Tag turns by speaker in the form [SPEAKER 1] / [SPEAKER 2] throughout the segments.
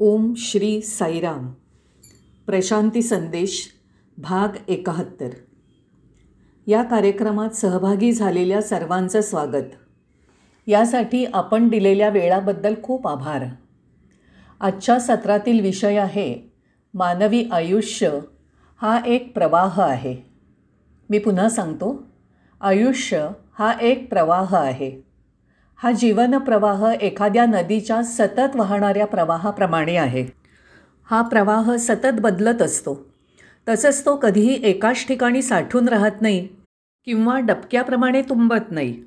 [SPEAKER 1] ओम श्री साईराम. प्रशांती संदेश भाग एकाहत्तर. या कार्यक्रमात सहभागी झालेल्या सर्वांचं स्वागत. यासाठी आपण दिलेल्या वेळाबद्दल खूप आभार. आजच्या सत्रातील विषय आहे मानवी आयुष्य हा एक प्रवाह आहे. मी पुन्हा सांगतो आयुष्य हा एक प्रवाह आहे. हा जीवनप्रवाह एखाद्या नदीच्या सतत वाहणाऱ्या प्रवाहाप्रमाणे आहे. हा प्रवाह सतत बदलत असतो. तसंच तो कधीही एकाच ठिकाणी साठून राहत नाही किंवा डबक्याप्रमाणे तुंबत नाही.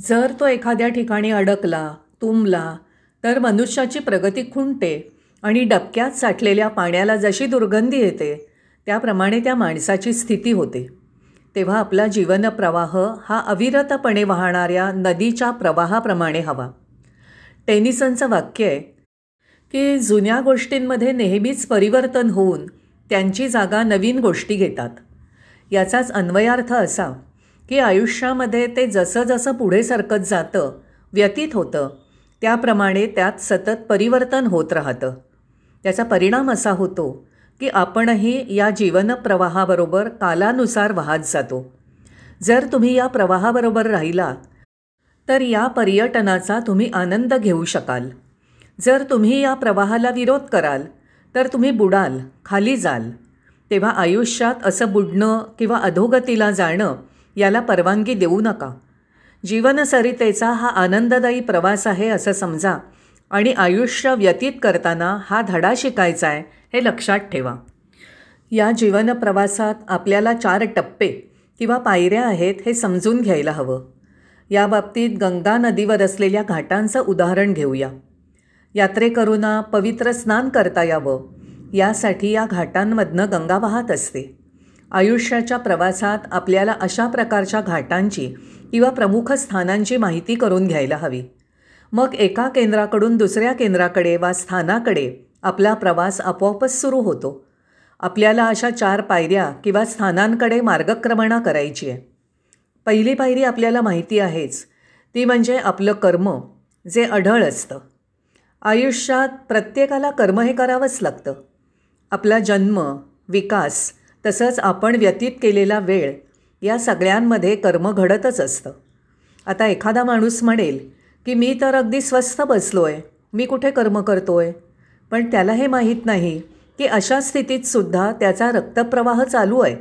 [SPEAKER 1] जर तो एखाद्या ठिकाणी अडकला तुंबला तर मनुष्याची प्रगती खुंटते आणि डबक्यात साठलेल्या पाण्याला जशी दुर्गंधी येते त्याप्रमाणे त्या माणसाची स्थिती होते. तेव्हा आपला जीवनप्रवाह हा अविरतपणे वाहणाऱ्या नदीच्या प्रवाहाप्रमाणे हवा. टेनिसनचं वाक्य आहे की जुन्या गोष्टींमध्ये नेहमीच परिवर्तन होऊन त्यांची जागा नवीन गोष्टी घेतात. याचाच अन्वयार्थ असा की आयुष्यामध्ये ते जसं जसं पुढे सरकत जातं व्यतीत होतं त्याप्रमाणे त्यात सतत परिवर्तन होत राहतं. त्याचा परिणाम असा होतो की आपणही या जीवनप्रवाहाबरोबर कालानुसार वाहत जातो. जर तुम्ही या प्रवाहाबरोबर राहिला तर या पर्यटनाचा तुम्ही आनंद घेऊ शकाल. जर तुम्ही या प्रवाहाला विरोध कराल तर तुम्ही बुडाल खाली जाल. तेव्हा आयुष्यात असं बुडणं किंवा अधोगतीला जाणं याला परवानगी देऊ नका. जीवनसरितेचा हा आनंददायी प्रवास आहे असं समजा आणि आयुष्य व्यतीत करताना हा धडा शिकायचा आहे हे लक्षात ठेवा. या जीवनप्रवासात आपल्याला चार टप्पे किंवा पायऱ्या आहेत हे समजून घ्यायला हवं. याबाबतीत गंगा नदीवर असलेल्या घाटांचं उदाहरण घेऊया. यात्रेकरूंना पवित्र स्नान करता यावं. यासाठी या घाटांमधनं गंगा वाहत असते. आयुष्याच्या प्रवासात आपल्याला अशा प्रकारच्या घाटांची किंवा प्रमुख स्थानांची माहिती करून घ्यायला हवी. मग एका केंद्राकडून दुसऱ्या केंद्राकडे वा स्थानाकडे आपला प्रवास आपोआपच सुरू होतो. आपल्याला अशा चार पायऱ्या किंवा स्थानांकडे मार्गक्रमणा करायची आहे. पहिली पायरी आपल्याला माहिती आहेच. ती म्हणजे आपलं कर्म जे अढळ असतं. आयुष्यात प्रत्येकाला कर्म हे करावंच लागतं. आपला जन्म विकास तसंच आपण व्यतीत केलेला वेळ या सगळ्यांमध्ये कर्म घडतच असतं. आता एखादा माणूस म्हणेल की मी तर अगदी स्वस्थ बसलो आहे मी कुठे कर्म करतो आहे पण त्याला हे माहीत नाही की अशा स्थितीतसुद्धा त्याचा रक्तप्रवाह चालू आहे.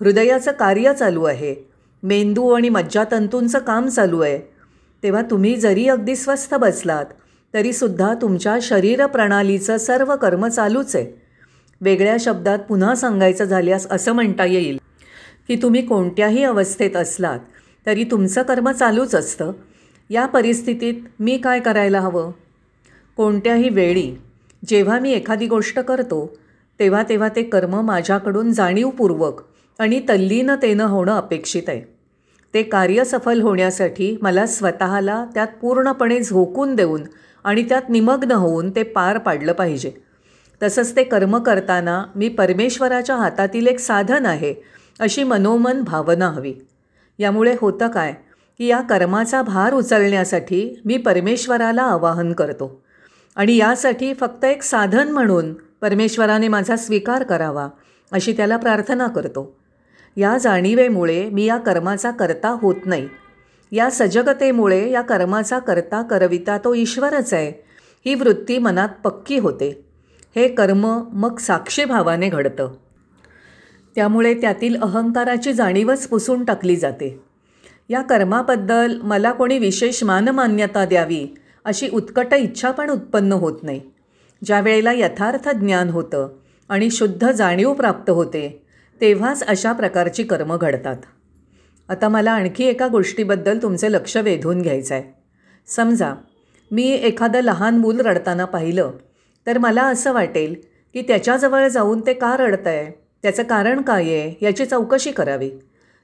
[SPEAKER 1] हृदयाचं कार्य चालू आहे. मेंदू आणि मज्जातंतूंचं काम चालू आहे. तेव्हा तुम्ही जरी अगदी स्वस्थ बसलात तरीसुद्धा तुमच्या शरीर प्रणालीचं सर्व कर्म चालूच आहे. वेगळ्या शब्दात पुन्हा सांगायचं झाल्यास असं म्हणता येईल की तुम्ही कोणत्याही अवस्थेत असलात तरी तुमचं कर्म चालूच असतं. या परिस्थितीत मी काय करायला हवं? कोणत्याही वेळी जेव्हा मी एखादी गोष्ट करतो तेव्हा तेव्हा ते कर्म माझ्याकडून जाणीवपूर्वक आणि तल्लीनतेनं होणं अपेक्षित आहे. ते कार्य सफल होण्यासाठी मला स्वतःला त्यात पूर्णपणे झोकून देऊन आणि त्यात निमग्न होऊन ते पार पाडलं पाहिजे. तसंच ते कर्म करताना मी परमेश्वराच्या हातातील एक साधन आहे अशी मनोमन भावना हवी. यामुळे होतं काय की या कर्माचा भार उचलण्यासाठी मी परमेश्वराला आवाहन करतो. आणि यासाठी फक्त एक साधन म्हणून परमेश्वराने माझा स्वीकार करावा अशी त्याला प्रार्थना करतो. या जाणीवेमुळे मी या कर्माचा करता होत नाही. या सजगतेमुळे या कर्माचा करता करविता तो ईश्वरच आहे. ही वृत्ती मनात पक्की होते. हे कर्म मग साक्षीभावाने घडतं. त्यामुळे त्यातील अहंकाराची जाणीवच पुसून टाकली जाते. या कर्माबद्दल मला कोणी विशेष मानमान्यता द्यावी अशी उत्कट इच्छा पण उत्पन्न होत नाही. ज्या वेळेला यथार्थ ज्ञान होतं आणि शुद्ध जाणीव प्राप्त होते तेव्हाच अशा प्रकारची कर्म घडतात. आता मला आणखी एका गोष्टीबद्दल तुमचे लक्ष वेधून घ्यायचं आहे समजा मी एखादं लहान मूल रडताना पाहिलं तर मला असं वाटेल की त्याच्याजवळ जाऊन ते का रडतं आहे त्याचं कारण काय आहे? याची चौकशी करावी.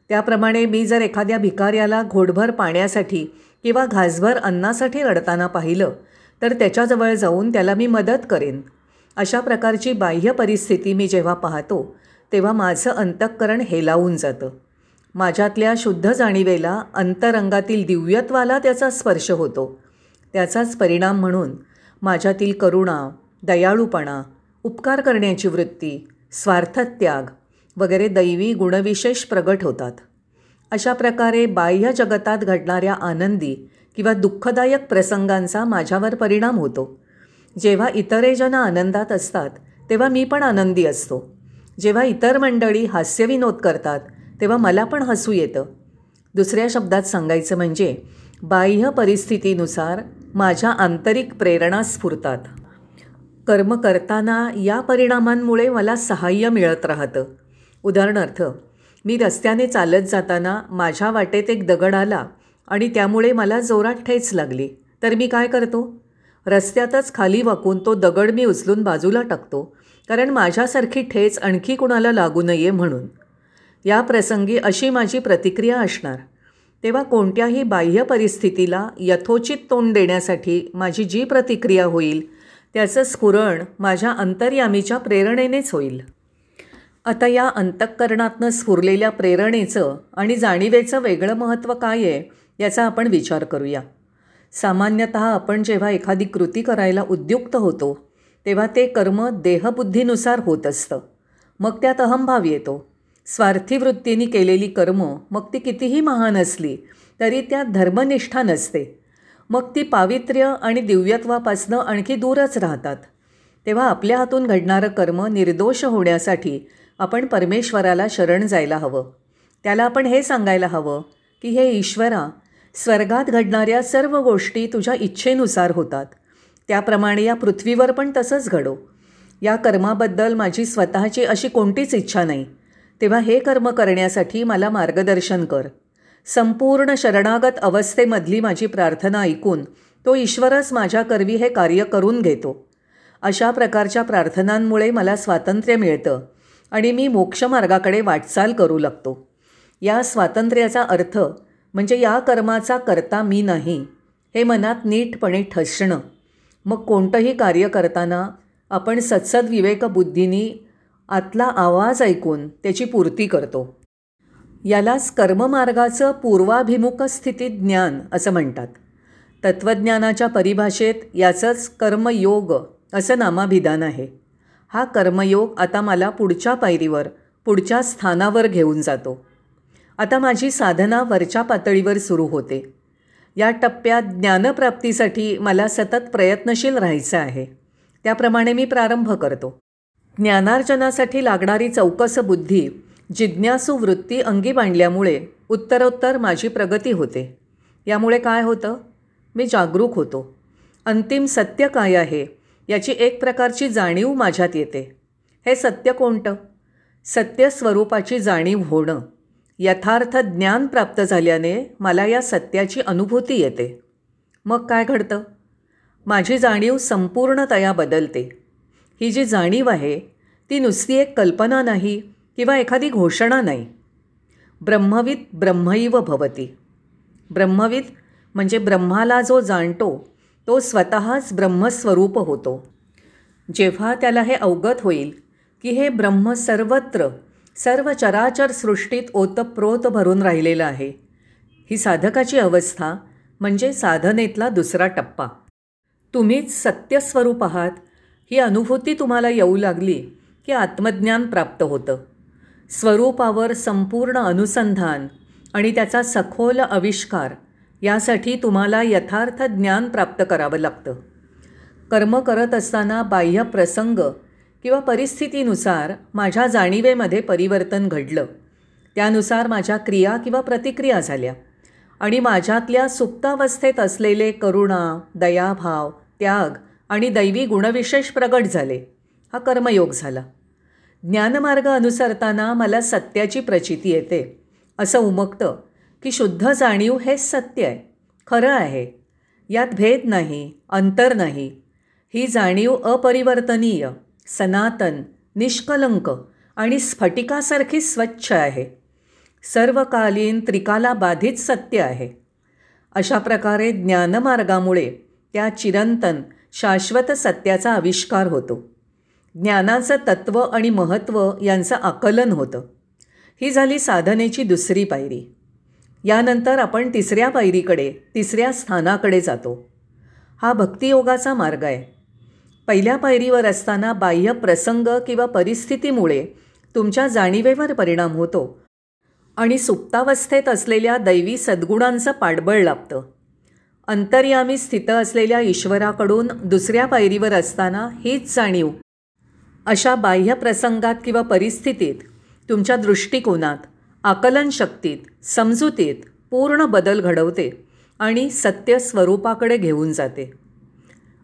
[SPEAKER 1] त्याप्रमाणे मी जर एखाद्या भिकाऱ्याला घोटभर पाण्यासाठी किंवा घासभर अन्नासाठी रडताना पाहिलं तर त्याच्याजवळ जाऊन त्याला मी मदत करेन. अशा प्रकारची बाह्य परिस्थिती मी जेव्हा पाहतो तेव्हा माझं अंतःकरण हेलावून जातं. माझ्यातल्या शुद्ध जाणीवेला अंतरंगातील दिव्यत्वाला त्याचा स्पर्श होतो. त्याचाच परिणाम म्हणून माझ्यातील करुणा दयाळूपणा उपकार करण्याची वृत्ती स्वार्थत्याग वगैरे दैवी गुणविशेष प्रगट होतात. अशा प्रकारे बाह्य जगतात घडणाऱ्या आनंदी किंवा दुःखदायक प्रसंगांचा माझ्यावर परिणाम होतो. जेव्हा इतरेजन आनंदात असतात तेव्हा मी पण आनंदी असतो. जेव्हा इतर मंडळी हास्यविनोद करतात तेव्हा मला पण हसू येतं. दुसऱ्या शब्दात सांगायचं म्हणजे बाह्य परिस्थितीनुसार माझ्या आंतरिक प्रेरणा स्फुरतात. कर्म करताना या परिणामांमुळे मला सहाय्य मिळत राहतं. उदाहरणार्थ मी रस्त्याने चालत जाताना माझ्या वाटेत एक दगड आला आणि त्यामुळे मला जोरात ठेच लागली. तर मी काय करतो? रस्त्यातच खाली वाकून तो दगड मी उचलून बाजूला टाकतो कारण माझ्यासारखी ठेच आणखी कुणाला लागू नये म्हणून. या प्रसंगी अशी माझी प्रतिक्रिया असणार. तेव्हा कोणत्याही बाह्य परिस्थितीला यथोचित तोंड देण्यासाठी माझी जी प्रतिक्रिया होईल त्याचं स्फुरण माझ्या अंतर्यामीच्या प्रेरणेनेच होईल. आता या अंतःकरणातनं स्फुरलेल्या प्रेरणेचं आणि जाणीवेचं वेगळं महत्त्व काय आहे याचा आपण विचार करूया. सामान्यतः आपण जेव्हा एखादी कृती करायला उद्युक्त होतो तेव्हा ते कर्म देहबुद्धीनुसार होत असतं. मग त्यात अहंभाव येतो. स्वार्थी वृत्तीने केलेली कर्म मग ती कितीही महान असली तरी त्यात धर्मनिष्ठा नसते. मग ती पावित्र्य आणि दिव्यत्वापासनं आणखी दूरच राहतात. तेव्हा आपल्या हातून घडणारं कर्म निर्दोष होण्यासाठी आपण परमेश्वराला शरण जायला हवं. त्याला आपण हे सांगायला हवं की हे ईश्वरा स्वर्गात घडणाऱ्या सर्व गोष्टी तुझ्या इच्छेनुसार होतात. त्याप्रमाणे या पृथ्वीवर पण तसंच घडो. या कर्माबद्दल माझी स्वतःची अशी कोणतीच इच्छा नाही. तेव्हा हे कर्म करण्यासाठी मला मार्गदर्शन कर. संपूर्ण शरणागत अवस्थेमधली माझी प्रार्थना ऐकून तो ईश्वरच माझ्या करवी हे कार्य करून घेतो. अशा प्रकारच्या प्रार्थनांमुळे मला स्वातंत्र्य मिळतं. आणि मी मोक्षमार्गाकडे वाटचाल करू लागतो. या स्वातंत्र्याचा अर्थ म्हणजे या कर्माचा करता मी नाही हे मनात नीटपणे ठसणं. मग कोणतंही कार्य करताना आपण सत्सद विवेकबुद्धीनी आतला आवाज ऐकून त्याची पूर्ती करतो. यालाच कर्ममार्गाचं पूर्वाभिमुख स्थिती ज्ञान असं म्हणतात. तत्त्वज्ञानाच्या परिभाषेत याचंच कर्मयोग असं नामाभिधान आहे. हा कर्मयोग आता मला पुढच्या पायरीवर पुढच्या स्थानावर घेऊन जातो. आता माझी साधना वरच्या पातळीवर सुरू होते. या टप्प्यात ज्ञानप्राप्तीसाठी मला सतत प्रयत्नशील राहायचं आहे. त्याप्रमाणे मी प्रारंभ करतो. ज्ञानार्जनासाठी लागणारी चौकस बुद्धी जिज्ञासू वृत्ती अंगी बांधल्यामुळे उत्तरोत्तर माझी प्रगती होते. यामुळे काय होतं? मी जागरूक होतो. अंतिम सत्य काय आहे? याची एक प्रकारची जाणीव माझ्यात येते. हे सत्य कोणतं? सत्य स्वरूपाची जाणीव होणं. यथार्थ ज्ञान प्राप्त झाल्याने मला या सत्याची अनुभूती येते. मग काय घडतं? माझी जाणीव संपूर्णतया बदलते. ही जी जाणीव आहे ती नुसती एक कल्पना नाही किंवा एखादी घोषणा नाही. ब्रह्मविद ब्रह्मैव भवती. ब्रह्मविद म्हणजे ब्रह्माला जो जाणतो तो स्वतःच ब्रह्मस्वरूप होतो. जेव्हा त्याला हे अवगत होईल की हे ब्रह्म सर्वत्र सर्व चराचर सृष्टीत ओतप्रोत भरून राहिलेलं आहे ही साधकाची अवस्था म्हणजे साधनेतला दुसरा टप्पा. तुम्हीच सत्यस्वरूप आहात ही अनुभूती तुम्हाला येऊ लागली की आत्मज्ञान प्राप्त होतं. स्वरूपावर संपूर्ण अनुसंधान आणि त्याचा सखोल आविष्कार यासाठी तुम्हाला यथार्थ ज्ञान प्राप्त करावं लागतं. कर्म करत असताना बाह्य प्रसंग किंवा परिस्थितीनुसार माझ्या जाणीवेमध्ये परिवर्तन घडलं. त्यानुसार माझ्या क्रिया किंवा प्रतिक्रिया झाल्या आणि माझ्यातल्या सुप्तावस्थेत असलेले करुणा दयाभाव त्याग आणि दैवी गुणविशेष प्रगट झाले. हा कर्मयोग झाला. ज्ञानमार्ग अनुसरताना मला सत्याची प्रचिती येते असं उमगतं की शुद्ध जाणीव हेच सत्य आहे खरं आहे. यात भेद नाही अंतर नाही. ही जाणीव अपरिवर्तनीय सनातन निष्कलंक आणि स्फटिकासारखी स्वच्छ आहे. सर्वकालीन त्रिकाला बाधित सत्य आहे. अशा प्रकारे ज्ञानमार्गामुळे त्या चिरंतन शाश्वत सत्याचा आविष्कार होतो. ज्ञानाचं तत्त्व आणि महत्त्व यांचं आकलन होतं. ही झाली साधनेची दुसरी पायरी. यानंतर आपण तिसऱ्या पायरीकडे तिसऱ्या स्थानाकडे जातो. हा भक्तियोगाचा मार्ग आहे. पहिल्या पायरीवर असताना बाह्य प्रसंग किंवा परिस्थितीमुळे तुमच्या जाणीवेवर परिणाम होतो आणि सुप्तावस्थेत असलेल्या दैवी सद्गुणांचं पाठबळ लाभतं. अंतर्यामी स्थित असलेल्या ईश्वराकडून दुसऱ्या पायरीवर असताना हीच जाणीव. अशा बाह्य प्रसंगात किंवा परिस्थितीत तुमच्या दृष्टिकोनात आकलनशक्तीत समजुतीत पूर्ण बदल घडवते आणि सत्य स्वरूपाकडे घेऊन जाते.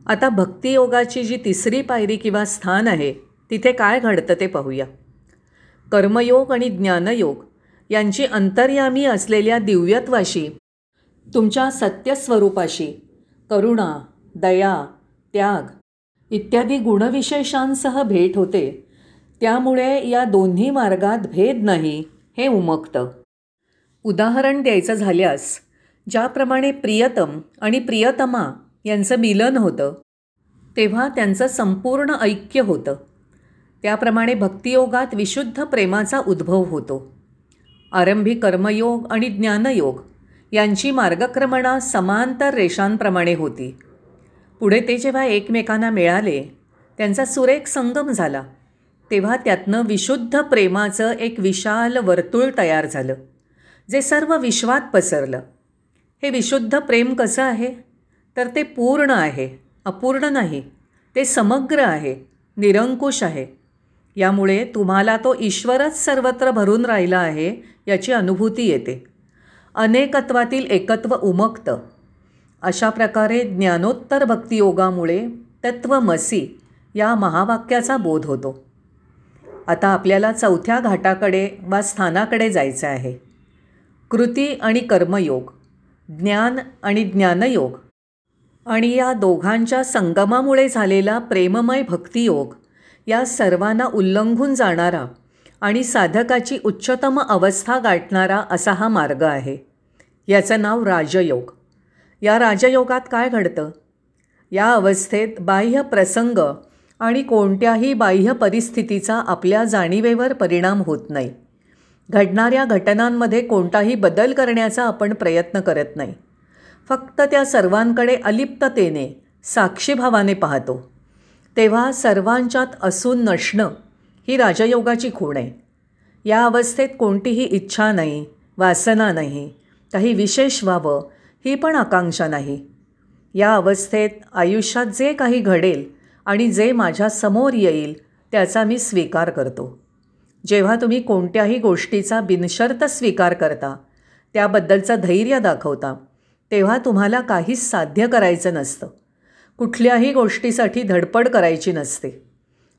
[SPEAKER 1] आता भक्तियोगाची जी तिसरी पायरी किंवा स्थान आहे तिथे काय घडतं ते पाहूया. कर्मयोग आणि ज्ञानयोग यांची अंतर्यामी असलेल्या दिव्यत्वाशी तुमच्या सत्यस्वरूपाशी करुणा दया त्याग इत्यादी गुणविशेषांसह भेट होते. त्यामुळे या दोन्ही मार्गात भेद नाही. हे उमगतं. उदाहरण द्यायचं झाल्यास ज्याप्रमाणे प्रियतम आणि प्रियतमा यांचं मिलन होतं तेव्हा त्यांचं संपूर्ण ऐक्य होतं. त्याप्रमाणे भक्तियोगात विशुद्ध प्रेमाचा उद्भव होतो. आरंभी कर्मयोग आणि ज्ञानयोग यांची मार्गक्रमणा समांतर रेषांप्रमाणे होती. पुढे ते जेव्हा एकमेकांना मिळाले त्यांचा सुरेख संगम झाला. तेव्हा त्यातनं विशुद्ध प्रेमाचं एक विशाल वर्तुळ तयार झालं जे सर्व विश्वात पसरलं. हे विशुद्ध प्रेम कसं आहे? तर ते पूर्ण आहे अपूर्ण नाही ते समग्र आहे निरंकुश आहे. यामुळे तुम्हाला तो ईश्वरच सर्वत्र भरून राहिला आहे याची अनुभूती येते. अनेकत्वातील एकत्व उमगतं. अशा प्रकारे ज्ञानोत्तर भक्तियोगामुळे तत्वमसी या महावाक्याचा बोध होतो. आता आपल्याला चौथ्या घाटाकडे वा स्थानाकडे जायचं आहे. कृती आणि कर्मयोग ज्ञान आणि ज्ञानयोग आणि या दोघांच्या संगमामुळे झालेला प्रेममय भक्तियोग या सर्वांना उल्लंघून जाणारा आणि साधकाची उच्चतम अवस्था गाठणारा असा हा मार्ग आहे. याचं नाव राजयोग. या राजयोगात काय घडतं? या अवस्थेत बाह्य प्रसंग आणि कोणत्याही बाह्य परिस्थितीचा आपल्या जाणीवेवर परिणाम होत नाही. घडणाऱ्या घटनांमध्ये कोणताही बदल करण्याचा आपण प्रयत्न करत नाही. फक्त त्या सर्वांकडे अलिप्ततेने साक्षीभावाने पाहतो. तेव्हा सर्वांच्यात असून नसणं ही राजयोगाची खूण आहे. या अवस्थेत कोणतीही इच्छा नाही वासना नाही काही विशेष व्हावं ही पण आकांक्षा नाही. या अवस्थेत आयुष्यात जे काही घडेल आणि जे माझ्यासमोर येईल त्याचा मी स्वीकार करतो. जेव्हा तुम्ही कोणत्याही गोष्टीचा बिनशर्त स्वीकार करता त्याबद्दलचं धैर्य दाखवता तेव्हा तुम्हाला काहीच साध्य करायचं नसतं. कुठल्याही गोष्टीसाठी धडपड करायची नसते.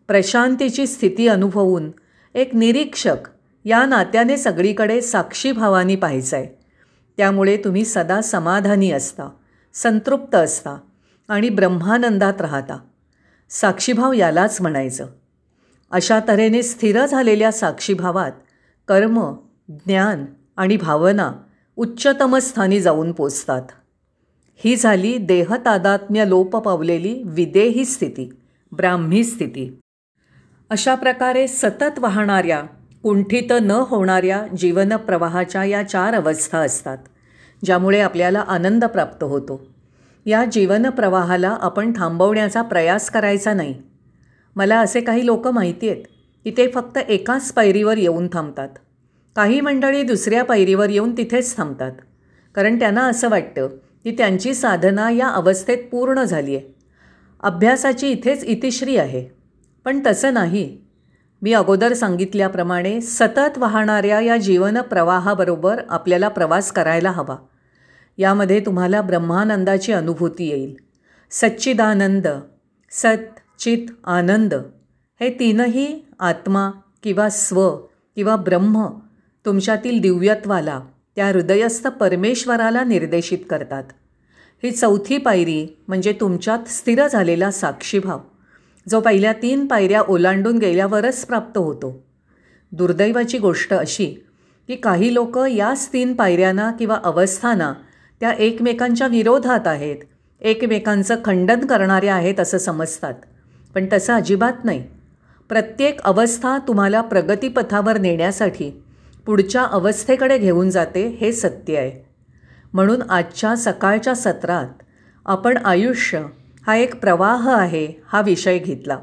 [SPEAKER 1] प्रशांतीची स्थिती अनुभवून एक निरीक्षक या नात्याने सगळीकडे साक्षीभावानी पाहायचं आहे त्यामुळे तुम्ही सदा समाधानी असता संतृप्त असता आणि ब्रह्मानंदात राहता. साक्षीभाव यालाच म्हणायचं. अशा तऱ्हेने स्थिर झालेल्या साक्षीभावात कर्म ज्ञान आणि भावना उच्चतम स्थानी जाऊन पोचतात. ही झाली देहतादात्म्य लोप पावलेली विदेही स्थिती ब्राह्मी स्थिती. अशा प्रकारे सतत वाहणाऱ्या कुंठित न होणाऱ्या जीवनप्रवाहाच्या या चार अवस्था असतात ज्यामुळे आपल्याला आनंद प्राप्त होतो. या जीवनप्रवाहाला आपण थांबवण्याचा प्रयास करायचा नाही. मला असे काही लोक माहिती आहेत की ते फक्त एकाच पायरीवर येऊन थांबतात. काही मंडळी दुसऱ्या पायरीवर येऊन तिथेच थांबतात. कारण त्यांना असं वाटतं की त्यांची साधना या अवस्थेत पूर्ण झाली आहे अभ्यासाची इथेच इतिश्री आहे. पण तसं नाही. मी अगोदर सांगितल्याप्रमाणे सतत वाहणाऱ्या या जीवन प्रवाहाबरोबर आपल्याला प्रवास करायला हवा. यामध्ये तुम्हाला ब्रह्मानंदाची अनुभूती येईल. सच्चिदानंद सत चित आनंद हे तीनही आत्मा किंवा स्व किंवा ब्रह्म तुमच्यातील दिव्यत्वाला त्या हृदयस्थ परमेश्वराला निर्देशित करतात. ही चौथी पायरी म्हणजे तुमच्यात स्थिर झालेला साक्षीभाव जो पहिल्या तीन पायऱ्या ओलांडून गेल्यावरच प्राप्त होतो. दुर्दैवाची गोष्ट अशी की काही लोक याच तीन पायऱ्यांना किंवा अवस्थांना त्या एकमेकांच्या विरोधात आहेत. एकमेकांचं खंडन करणाऱ्या आहेत असं समजतात. पण तसं अजिबात नाही. प्रत्येक अवस्था तुम्हाला प्रगतीपथावर नेण्यासाठी पुढच्या अवस्थेकडे घेऊन जाते हे सत्य आहे. म्हणून आजच्या सकाळच्या सत्रात आपण आयुष्य हा एक प्रवाह आहे हा विषय घेतला.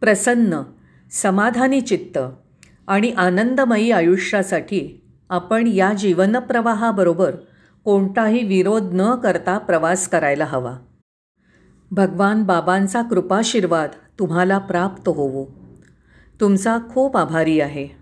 [SPEAKER 1] प्रसन्न समाधानी चित्त आणि आनंदमयी आयुष्यासाठी आपण या जीवनप्रवाहाबरोबर कोणताही विरोध न करता प्रवास करायला हवा. भगवान बाबांचा कृपाशीर्वाद तुम्हाला प्राप्त होवो. तुमचा खूप आभारी आहे.